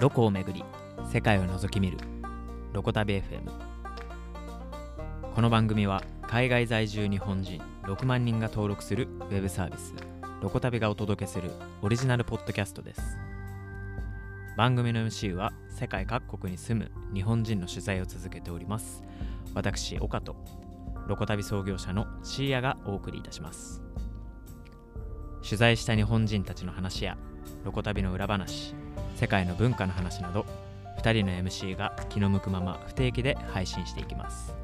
ロコをめぐり世界を覗き見るロコ旅 FM この番組は海外在住日本人6万人が登録するウェブサービスロコ旅がお届けするオリジナルポッドキャストです。番組の MC は世界各国に住む日本人の取材を続けております。私岡とロコ旅創業者のシーヤがお送りいたします。取材した日本人たちの話やロコ旅の裏話世界の文化の話など2人の MC が気の向くまま不定期で配信していきます。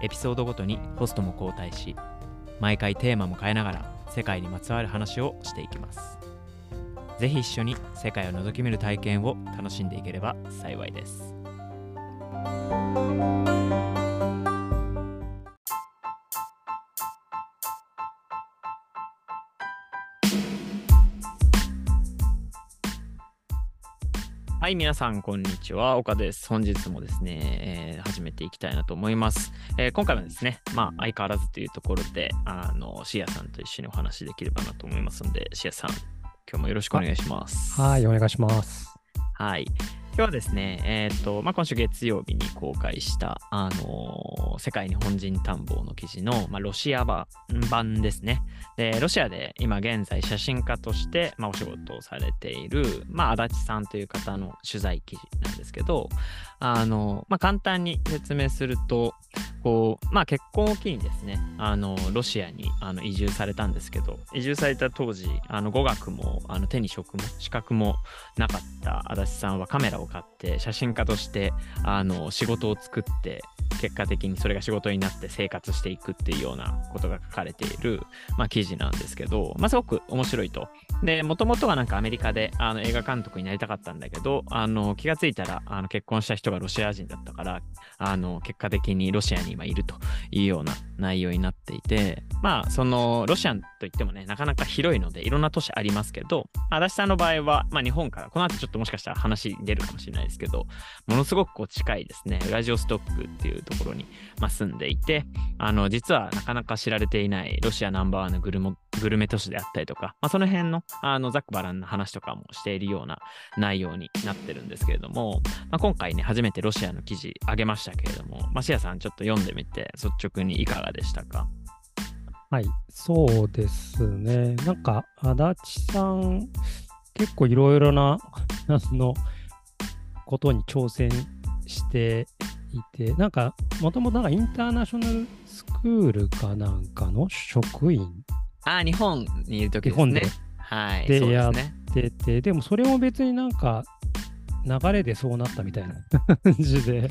エピソードごとにホストも交代し毎回テーマも変えながら世界にまつわる話をしていきます。ぜひ一緒に世界を覗き見る体験を楽しんでいければ幸いです。はい、皆さん、こんにちは。岡です。本日もですね、えー始めていきたいなと思います。えー今回はですね、まあ、相変わらずというところで、あの、シアさんと一緒にお話しできればなと思いますので、シアさん、今日もよろしくお願いします。はい、お願いします。はい。今日はですね、えー、と、まあ、今週月曜日に公開した、あのー世界日本人探訪の記事の、まあ、ロシア版ですね。で、ロシアで今現在写真家として、まあ、お仕事をされている、まあ、足立さんという方の取材記事なんですけど、あの、まあ、簡単に説明すると、こう、まあ、結婚を機にですね、あの、ロシアにあの移住されたんですけど、移住された当時、あの、語学も、あの、手に職も、資格もなかった足立さんはカメラを買って、写真家として、あの、仕事を作って、結果的にそれが仕事になって生活していくっていうようなことが書かれている、まあ、記事なんですけど、まあ、すごく面白いと。で、もともとはなんかアメリカであの映画監督になりたかったんだけど、あの気がついたらあの結婚した人がロシア人だったから、あの結果的にロシアに今いるというような内容になっていて、まあ、そのロシアといってもね、なかなか広いので、いろんな都市ありますけど、足立さんの場合は、まあ、日本から、この後ちょっともしかしたら話出るかもしれないですけど、ものすごくこう近いですね、ウラジオストックっていうところに、まあ、住んでいて、あの実はなかなか知られていないロシアナンバーワンのグルグルメ都市であったりとか、まあ、その辺のあのざっくばらんな話とかもしているような内容になってるんですけれども、まあ、今回ね、初めてロシアの記事あげましたけれども、まあ、シアさんちょっと読んでみて、率直にいかがでしたか？はい、そうですね。なんか、足立さん、結構いろいろな、あの、ことに挑戦していて、なんか、もともとインターナショナルスクールかなんかの職員？ああ、日本にいるときですね日本で。はい、でそうですね。出て、でもそれも別になんか、流れでそうなったみたいな 感じで、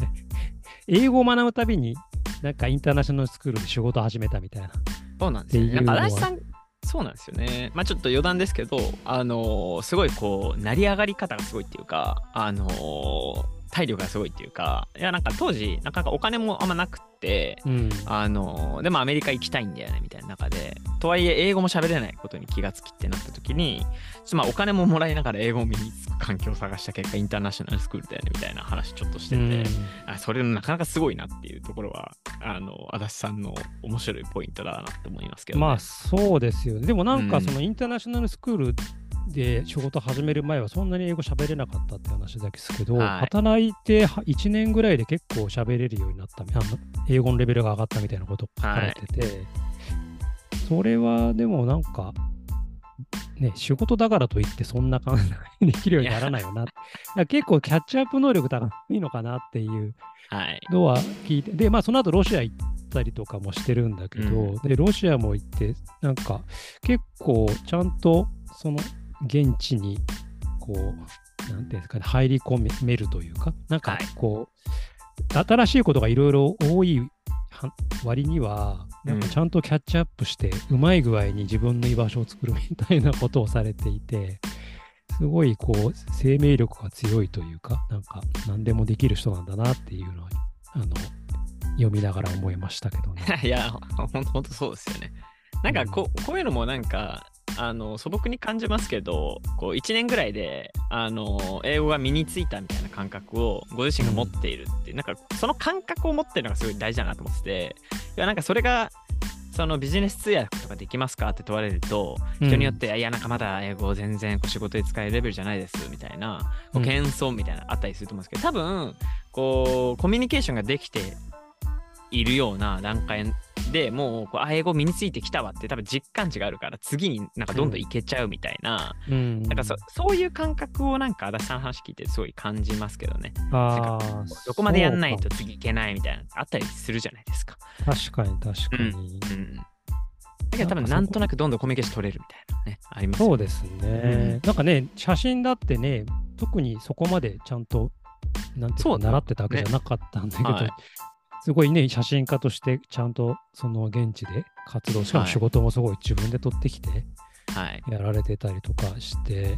英語を学ぶたびに、なんかインターナショナルスクールで仕事を始めたみたいな。そうなんですよ、ね。なんかさん、そうなんですよね。まあちょっと余談ですけど、あのーすごいこう、成り上がり方がすごいっていうか、あのー体力がすごいっていうか、いや、なんか当時、なかなかお金もあんまなくって、うん。あのーでもアメリカ行きたいんだよねみたいな中で、とはいえ英語も喋れないことに気がつきってなった時に、まあお金ももらいながら英語を身につく環境を探した結果、インターナショナルスクールだよねみたいな話ちょっとしてて、うんあそれなかなかすごいなっていうところは、あの、足立さんの面白いポイントだなって思いますけど、ね。まあそうですよね。でもなんうんかそのインターナショナルスクールで仕事始める前はそんなに英語喋れなかったって話ですけど、はい。働いて1年ぐらいで結構喋れるようになったあの英語のレベルが上がったみたいなこと書かれてて、それはでもなんかね、仕事だからといってそんな感じできるようにならないよな。結構キャッチアップ能力高いのかなっていうはい。のは聞いて、で、まあその後ロシア行ったりとかもしてるんだけど、うん。で、ロシアも行って、なんか結構ちゃんとその現地にこう、なんていうんですかね、入り込めるというか、なんかはいこう、新しいことがいろいろ多いは割には、なんかうんちゃんとキャッチアップして、うまい具合に自分の居場所を作るみたいなことをされていて、すごいこう生命力が強いというか、なんか何でもできる人なんだなっていうのは、あの、読みながら思いましたけどね。いや、ほんとほんとそうですよね。なんかこうこういうのもなんか、あの素朴に感じますけど、こう1年ぐらいであの英語が身についたみたいな感覚をご自身が持っているっていう、なんかその感覚を持ってるのがすごい大事だなと思ってて、いやなんかそれがそのビジネス通訳とかできますかって問われると、うん。人によって、いや、なんかまだ英語全然こう仕事で使えるレベルじゃないですみたいな、こううん。謙遜みたいなのあったりすると思うんですけど、多分、こう、コミュニケーションができているような段階でもうこう、あ、英語身についてきたわって多分実感値があるから、次になんかどんどんいけちゃうみたいな、うん。なんかそそういう感覚をなんか足立さんの話聞いてすごい感じますけどね。ああ、どこまでやんないと次いけないみたいなのあったりするじゃないですか。か確かに確かに。うん。だけど多分なんとなくどんどんコミュニケーション取れるみたいなね、ありますよね。そうですね、なんかね、写真だってね、特にそこまでちゃんと、なんていう習ってたわけじゃなかったんだけど、はいすごいね、写真家としてちゃんとその現地で活動、しかもはい仕事もすごい自分で取ってきてはい。やられてたりとかして、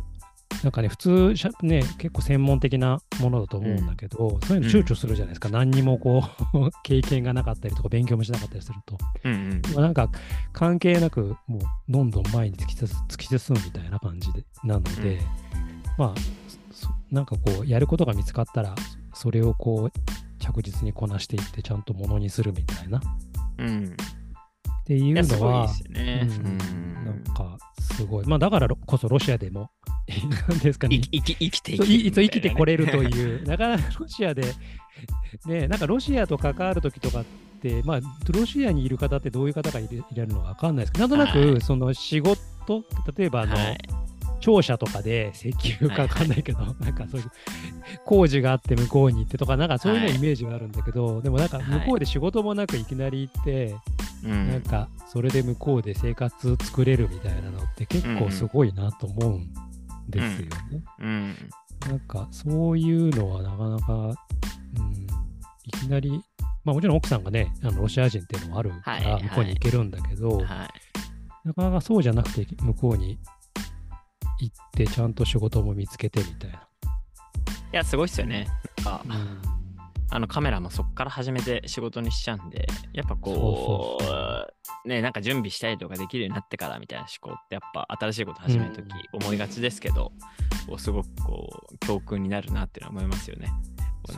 なんかね、普通ね、結構専門的なものだと思うんだけど、そういうの躊躇するじゃないですか、何にもこう、経験がなかったりとか、勉強もしなかったりすると。うんうん。まあなんか関係なくもうどんどん前に突き進突き進むみたいな感じでなので、うんまあそなんかこうやることが見つかったらそれをこう着実にこなしていってちゃんとものにするみたいなっうん。ていいうのは。うんなんかすごいまあだからろこそロシアでも なんですかね生き生きていい生きてこれるとう。いう、なかなかロシアで、ね、なんかロシアと関わるときとかって、まあ、ロシアにいる方ってどういう方がいられるのか分かんないですけど、なんとなはく、その仕事、例えばあの、はい。庁舎とかで石油か分かんないけど、なんかそういう工事があって向こうに行ってとか、なんかそういうのはいイメージがあるんだけど、でもなんか向こうで仕事もなくいきなり行って、うん。なんかそれで向こうで生活作れるみたいなのって結構すごいなと思うんですよね。うん。なんかそういうのはなかなか、うん、いきなり、まあもちろん奥さんがね、あのロシア人っていうのもあるかはいはいら向こうに行けるんだけど、はい。なかなかそうじゃなくて向こうに行ってちゃんと仕事も見つけてみたいな。いや、すごいっすよね。なんか、うんあのカメラもそこから始めて仕事にしちゃうんで、やっぱこう、ね、なんか準備したりとかできるようになってからみたいな思考って、やっぱ新しいこと始めるとき思いがちですけど、こうすごくこう、教訓になるなっていうのは思いますよね。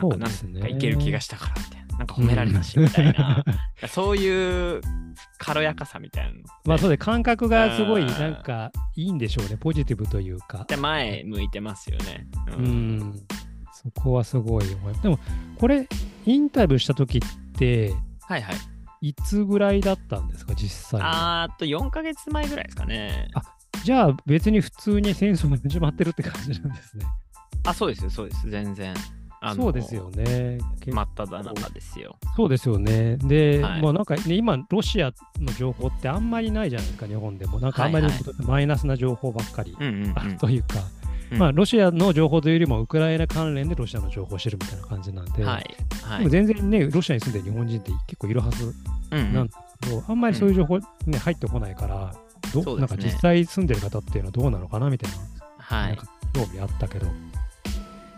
こそうなんかですねなんかいける気がしたからみたいな。なんか褒められたしみたいな。そういう軽やかさみたいなのって。まあそうで感覚がすごいうんなんかいいんでしょうね、ポジティブというか。で前向いてますよね。ううん、そこはすごい思いでもこれインタビューした時ってはいはい。いつぐらいだったんですか実際はあーっと4ヶ月前ぐらいですかね。あじゃあ別に普通に戦争が始まってるって感じなんですね。あ、そうですよ、そうです。全然。あのそうですよね。結真っ只中ですよ。そうですよね。で、はいまあなんかね、今、ロシアの情報ってあんまりないじゃないですか、日本でも。なんかあんまりマイナスな情報ばっかりうんうん、うん。あるというか、うんまあロシアの情報というよりもウクライナ関連でロシアの情報を知るみたいな感じなんで、はい。はい。でも全然ね、ロシアに住んでる日本人って結構いるはずうんうんなんだけど、あんまりそういう情報、ね入ってこないから、どねなんか実際住んでる方っていうのはどうなのかなみたいな、はいなんか。興味あったけど。い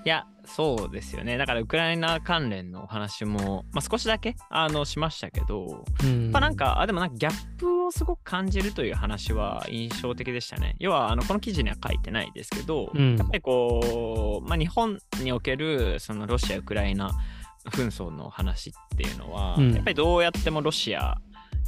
や、そうですよね。だから、ウクライナ関連のお話も、まあ、少しだけあのしましたけど、うんまあ、なんか、あでもなんかギャップをすごく感じるという話は印象的でしたね。要は、あのこの記事には書いてないですけど、うんやっぱりこう、まあ、日本におけるそのロシア・ウクライナ紛争の話っていうのは、うんやっぱりどうやってもロシア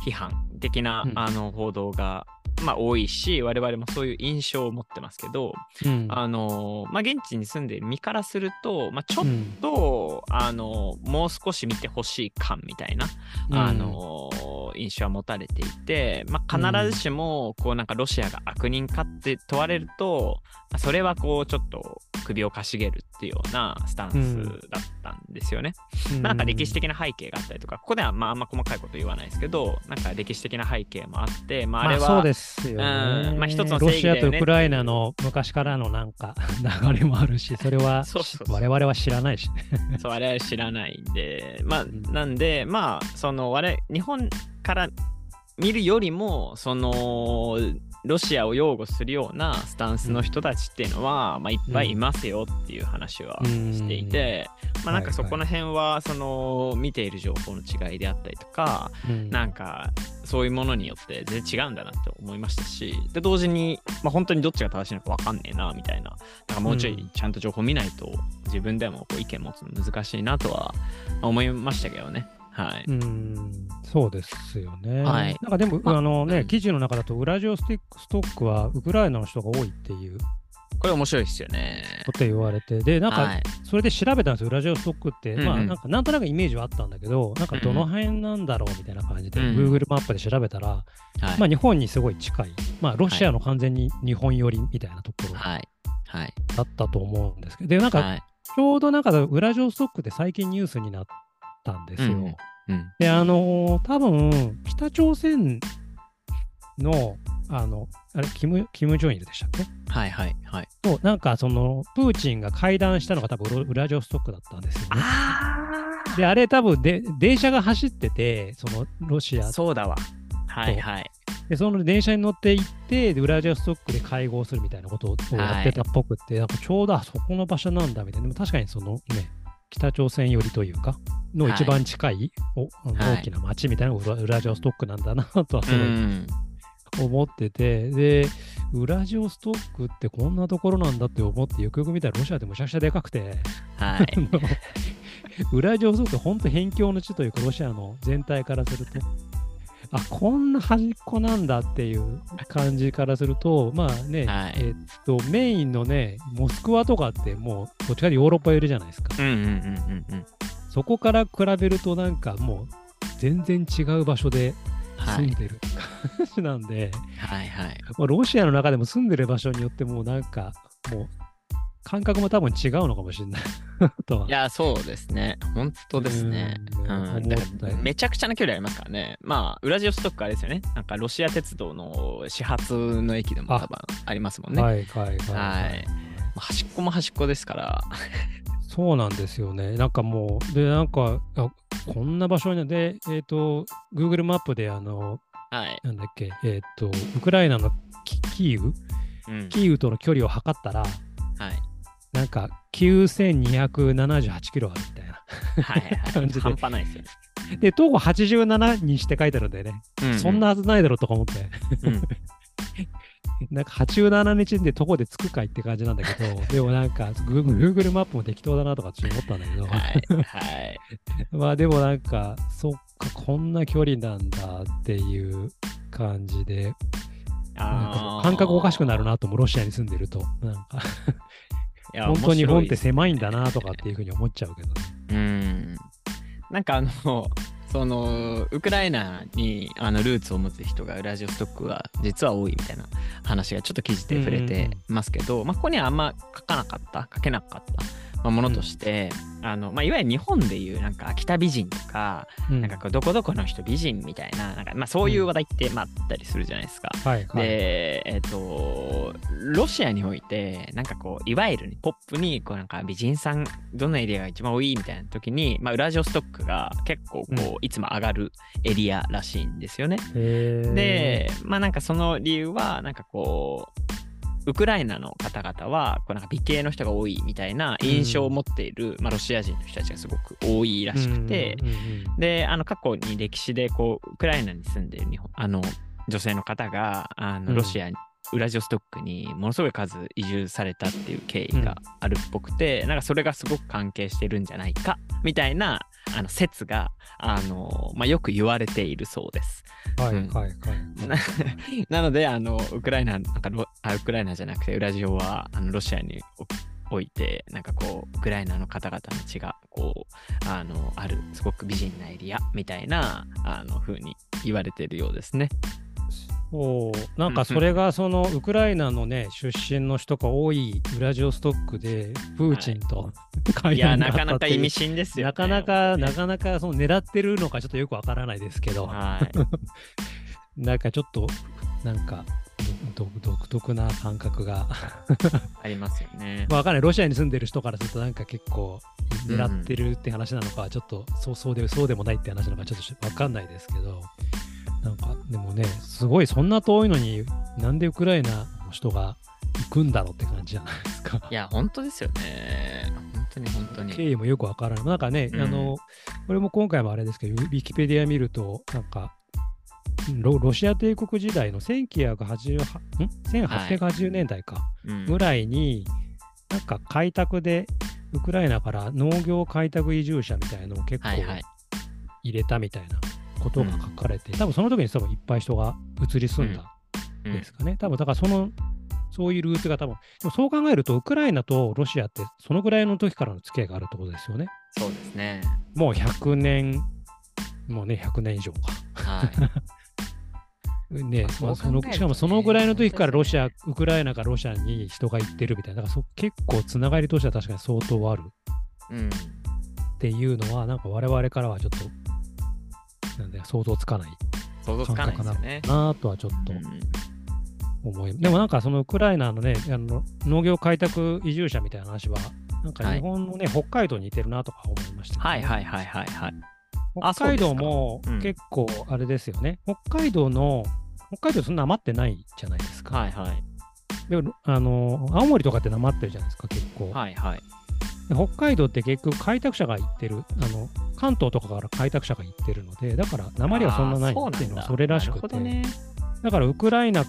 批判的な、うんあの報道が、まあ、多いし、我々もそういう印象を持ってますけど、うん。あのまあ、現地に住んでいる身からすると、まあ、ちょっうん。と、あのもう少し見てほしい感みたいな、あの印象は持たれていて、まあ、必ずしもこうなんかロシアが悪人かって問われると、まあそれはこうちょっと首をかしげるっていうようなスタンスだったんですよね。うん。なんか歴史的な背景があったりとか、ここではまああんま細かいこと言わないですけど、なんか歴史的な背景もあって、まあ、あれは、まあですよね。うん。まあ一つのねシアとウクライナの昔からのなんか 流れもあるし、それは我々は知らないし。ね。そう我々知らないんで、まあ、ん。なんで、まあ、その我々、日本から見るよりも、その、ロシアを擁護するようなスタンスの人たちっていうのは、まあ、いっぱいいますよっていう話はしていて、まあ、なんかそこの辺は、その、見ている情報の違いであったりとか、うん。なんか、そういうものによって全然違うんだなって思いましたし、で、同時に、まあ、本当にどっちが正しいのか分かんねえな、みたいな、なんかもうちょうんいちゃんと情報見ないと、自分でもこう意見持つの難しいなとは思いましたけどね。はい。うん、そうですよね。はいなんかでも、まああのね、うん記事の中だと、ウラジオスティックストックはウクライナの人が多いっていうこれ面白いですよね。こと言われて、で、なんか、はい。それで調べたんですよ、ウラジオストックって。まあ、なんか、なんとなくイメージはあったんだけど、なんか、どの辺なんだろうみたいな感じで、うん Google マップで調べたら、はい。まあ、日本にすごい近い、まあ、ロシアの完全に日本寄りみたいなところ。だったと思うんですけど、で、なんか、はい。ちょうどなんか、ウラジオストックって最近ニュースになったんですよ。うんうん。で、あのー多分北朝鮮の、あの、あれ、キム・キムジョンイルでしたっけ？はいはいはい。と、なんか、その、プーチンが会談したのが多分ウラジオストックだったんですよね。あで、あれ多分で、電車が走ってて、その、ロシアそうだわ。はいはい。で、その電車に乗って行って、でウラジオストックで会合するみたいなことをやってたっぽくって、なんかちょうどあそこの場所なんだみたいな。でも確かにそのね、北朝鮮寄りというか、の一番近い、はい大きな街みたいなのがウラジオストックなんだなとはすうごいん。思ってて、で、ウラジオストックってこんなところなんだって思って、よくよく見たらロシアってむちゃくちゃでかくて、はい。ウラジオストック本当辺境の地というか、ロシアの全体からすると、あ、こんな端っこなんだっていう感じからすると、まあね、はいえっと、メインのね、モスクワとかってもう、どっちかというとヨーロッパ寄りじゃないですか。そこから比べるとなんかもう、全然違う場所ではい。住んでる感じなんで、はいはい。まあロシアの中でも住んでる場所によってもうなんか、もう、感覚も多分違うのかもしれないとは。いや、そうですね。本当ですね。うんうん、めちゃくちゃな距離ありますからね。まあ、ウラジオストックあれですよね。なんかロシア鉄道の始発の駅でもあ多分ありますもんね。はいはいはい、はい端っこも端っこですから。そうなんですよね。なんかもう、で、なんか、あこんな場所に、で、えっ、と、Google マップで、あの、はい。なんだっけ、えっ、と、ウクライナのキキーウ？うん。キーウとの距離を測ったら、はい。なんか、9278キロあるみたいな。はいはいはい。感じで半端ないですよね。で、東郷87にして書いてあるんだよね。ううそんなはずないだろうとか思って。うんなんか87日でどこで着くかいって感じなんだけど、でもなんか Google, マップも適当だなとかちょっと思ったんだけど、はい。はい。まあでもなんか、そっか、こんな距離なんだっていう感じで、なんかもう感覚おかしくなるなとも、ロシアに住んでると。なんか、本当日本って狭いんだなとかっていうふうに思っちゃうけどね。うん。なんかあの、そのウクライナにあのルーツを持つ人がウラジオストックは実は多いみたいな話がちょっと記事で触れてますけど、まあ、ここにはあんま書かなかった。書けなかった、まあ、ものとして、あのまあ、いわゆる日本でいうなんか秋田美人とか、うんなんかこうどこどこの人美人みたいななんか、まあ、そういう話題ってまああったりするじゃないですか。はいはい。で、えっ、と、ロシアにおいて、なんかこう、いわゆるポップに、こうなんか美人さん、どのエリアが一番多いみたいな時に、まあ、ウラジオストックが結構こう、うんいつも上がるエリアらしいんですよね。で、まあなんかその理由は、なんかこう、ウクライナの方々は、こうなんか美形の人が多いみたいな印象を持っている、まあ、ロシア人の人たちがすごく多いらしくて、うんうんうんで、あの過去に歴史でこうウクライナに住んでいる日本あの女性の方があうん。のロシアに、ウラジオストックにものすごい数移住されたっていう経緯があるっぽくて、なんかそれがすごく関係してるんじゃないかみたいなあの説があの、まあ、よく言われているそうです。うんはいはいはい。な なのであのウクライナなんかロあウクライナじゃなくてウラジオはあのロシアにおおいてなんかこうウクライナの方々の血がこうあのあるすごく美人なエリアみたいなあの風に言われているようですね。そうなんかそれがそのウクライナのね出身の人が多いウラジオストックでプーチンと会い。や談なかなか意味深ですよ、ね。なかなかななかなかその狙ってるのかちょっとよくわからないですけど。はい。なんかちょっとなんかど独特な感覚が。ありますよね。わかんない。ロシアに住んでる人からするとなんか結構狙ってるって話なのか、ちょっとそうそうでそうでもないって話なのかちょっとわかんないですけどなんかでもねすごいそんな遠いのになんでウクライナの人が行くんだろうって感じじゃないですか。いや本当ですよね。本当に本当に。経緯もよくわからない。なんかね、うんあの、これも今回もあれですけど、ウィキペディア見ると、なんか、ロロシア帝国時代の1980ん？1880年代か、うんぐらいに、なんか開拓で、ウクライナから農業開拓移住者みたいのを結構。入れたみたいなことが書かれて、多分その時に多分いっぱい人が移り住んだうんですかね。多分だからその、そういうルーツが多分、でもそう考えると、ウクライナとロシアってそのぐらいの時からの付き合いがあるってことですよね。そうですね。もう100年、もうね、100年以上か。はい。ねまあまあそのしかもそのぐらいの時からロシア、ウクライナからロシアに人が行ってるみたいな、だからそ結構つながりとしては確かに相当あるうん。っていうのは、なんか我々からはちょっと、なんで想像つかない想像つかないですよね。なとはちょっとうん思い、でもなんかそのウクライナのね、あの農業開拓移住者みたいな話は、なんか日本のね、北海道に似てるなとか思いましたね、はいはいはいはいはい。あ北海道も結構あれですよね、北海道の、北海道そんな余ってないじゃないですか。はいはい。でもあの青森とかってなまってるじゃないですか、結構。はいはい。で北海道って結局開拓者が行ってる、あの関東とかから開拓者が行ってるので、だから鉛はそんなないっていうのはそれらしくて、ね。だからウクライナ、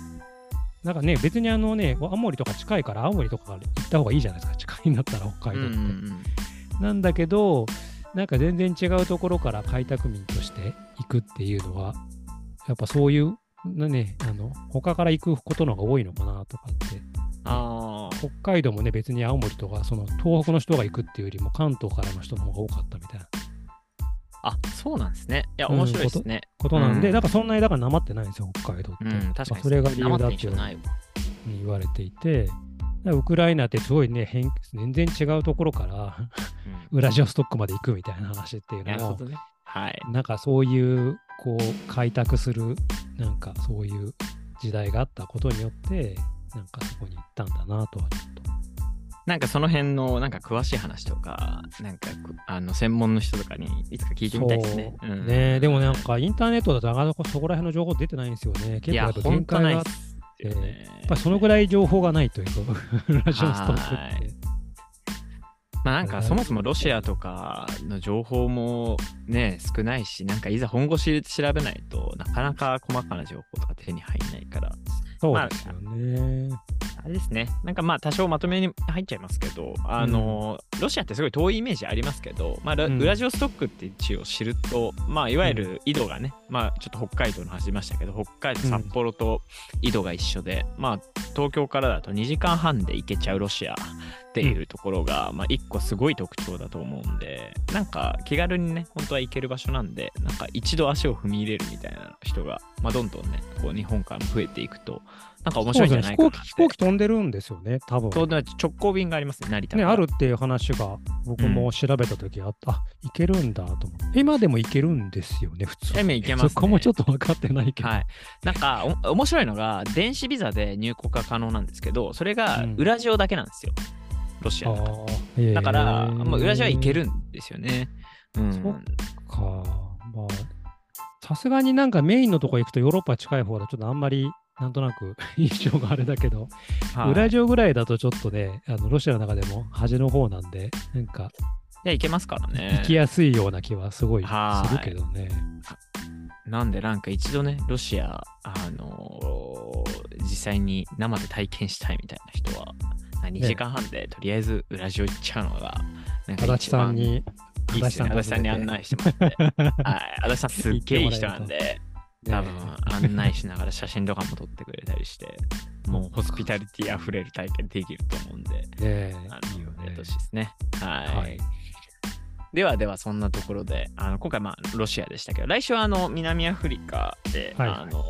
なんかね、別にあのね、青森とか近いから青森とか行った方がいいじゃないですか、近いんだったら北海道って。うんうんなんだけど、なんか全然違うところから開拓民として行くっていうのは、やっぱそういう、なね、あの他から行くことの方が多いのかなとかってああ。北海道もね、別に青森とか、その東北の人が行くっていうよりも、関東からの人の方が多かったみたいなあ、そうなんですね。いや、うん面白いですね。ことなんで、うんだからそんなにだからなまってないんですよ、北海道って。うん、確かに。まあそれが理由だって言われていて、ウクライナってすごいね、変全然違うところから、ウラジオストックまで行くみたいな話っていうのも、ほどね。はい。なんかそういう、こう、開拓する、なんかそういう時代があったことによって、なんかそこに行ったんだなとはちょっと。なんかその辺のなんか詳しい話とか、なんかくあの専門の人とかにいつか聞いてみたいですね。そううんねでもなんかインターネットだとなかなかそこら辺の情報出てないんですよね。いや、結構やっぱ本限界があっ当ないっすよね。て、やっぱそのぐらい情報がないというか、ラジオストックはいって。まあなんかそもそもロシアとかの情報もね、少ないし、なんかいざ本腰調べないとなかなか細かな情報とか手に入んないから、そうですよね。あれですね、なんかまあ多少まとめに入っちゃいますけど、あの、ロシアってすごい遠いイメージありますけど、まあ、ラうん。ウラジオストックって地を知ると、まあいわゆる緯度がね、まあちょっと北海道の話しましたけど、北海道、札幌と緯度が一緒で、まあ東京からだと2時間半で行けちゃうロシア。っていうところが、まあ一個すごい特徴だと思うんで、なんか気軽にね、本当は行ける場所なんで、なんか一度足を踏み入れるみたいな人が、まあどんどんね、こう日本からも増えていくと、なんか面白いんじゃないかなね飛行機飛行機飛んでるんですよね、多分。そうだ直行便がありますね、成田ね、あるっていう話が僕も調べたときあった、あ、いけるんだと思って。今でもいけるんですよね、普通。今いけますねそこもちょっと分かってないけど。はい。なんか、お面白いのが、電子ビザで入国が可能なんですけど、それがうん裏地だけなんですよ。ロシアだと。あーだから、まあ、裏地はいけるんですよね。うん。そっか。まあ、さすがになんかメインのとこ行くとヨーロッパ近い方だとちょっとあんまりなんとなく 印象があれだけど、はい、裏上ぐらいだとちょっとね、あのロシアの中でも端の方なんで、なんかいや、いけますからね。行きやすいような気はすごいするけどね。なんで、なんか一度ね、ロシア、あのー実際に生で体験したいみたいな人は、2時間半でとりあえず裏地行っちゃうのが、なんか足立さんに。足立さんに案内してもらって。はい。足立さんすっげえいい人なんで、多分案内しながら写真とかも撮ってくれたりして、もうホスピタリティあふれる体験できると思うんで、あのいいよねやってほ。しいですね。はい。はいではではそんなところで、あの今回まあロシアでしたけど、来週はあの南アフリカで、はいあの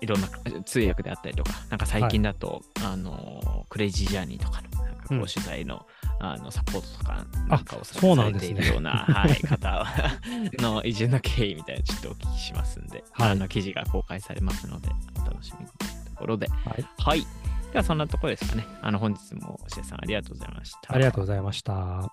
いろんな通訳であったりとか、なんか最近だと、あのクレイジージャーニーとかのなんかこううん取材の,、あのサポートとかなんかをさそうなされんですねているような、はい、方 の移住の経緯みたいなのちょっとお聞きしますんで、はいあの記事が公開されますので、お楽しみにというところで、はい。はい。ではそんなところですかね。あの本日もおしさんありがとうございました。ありがとうございました。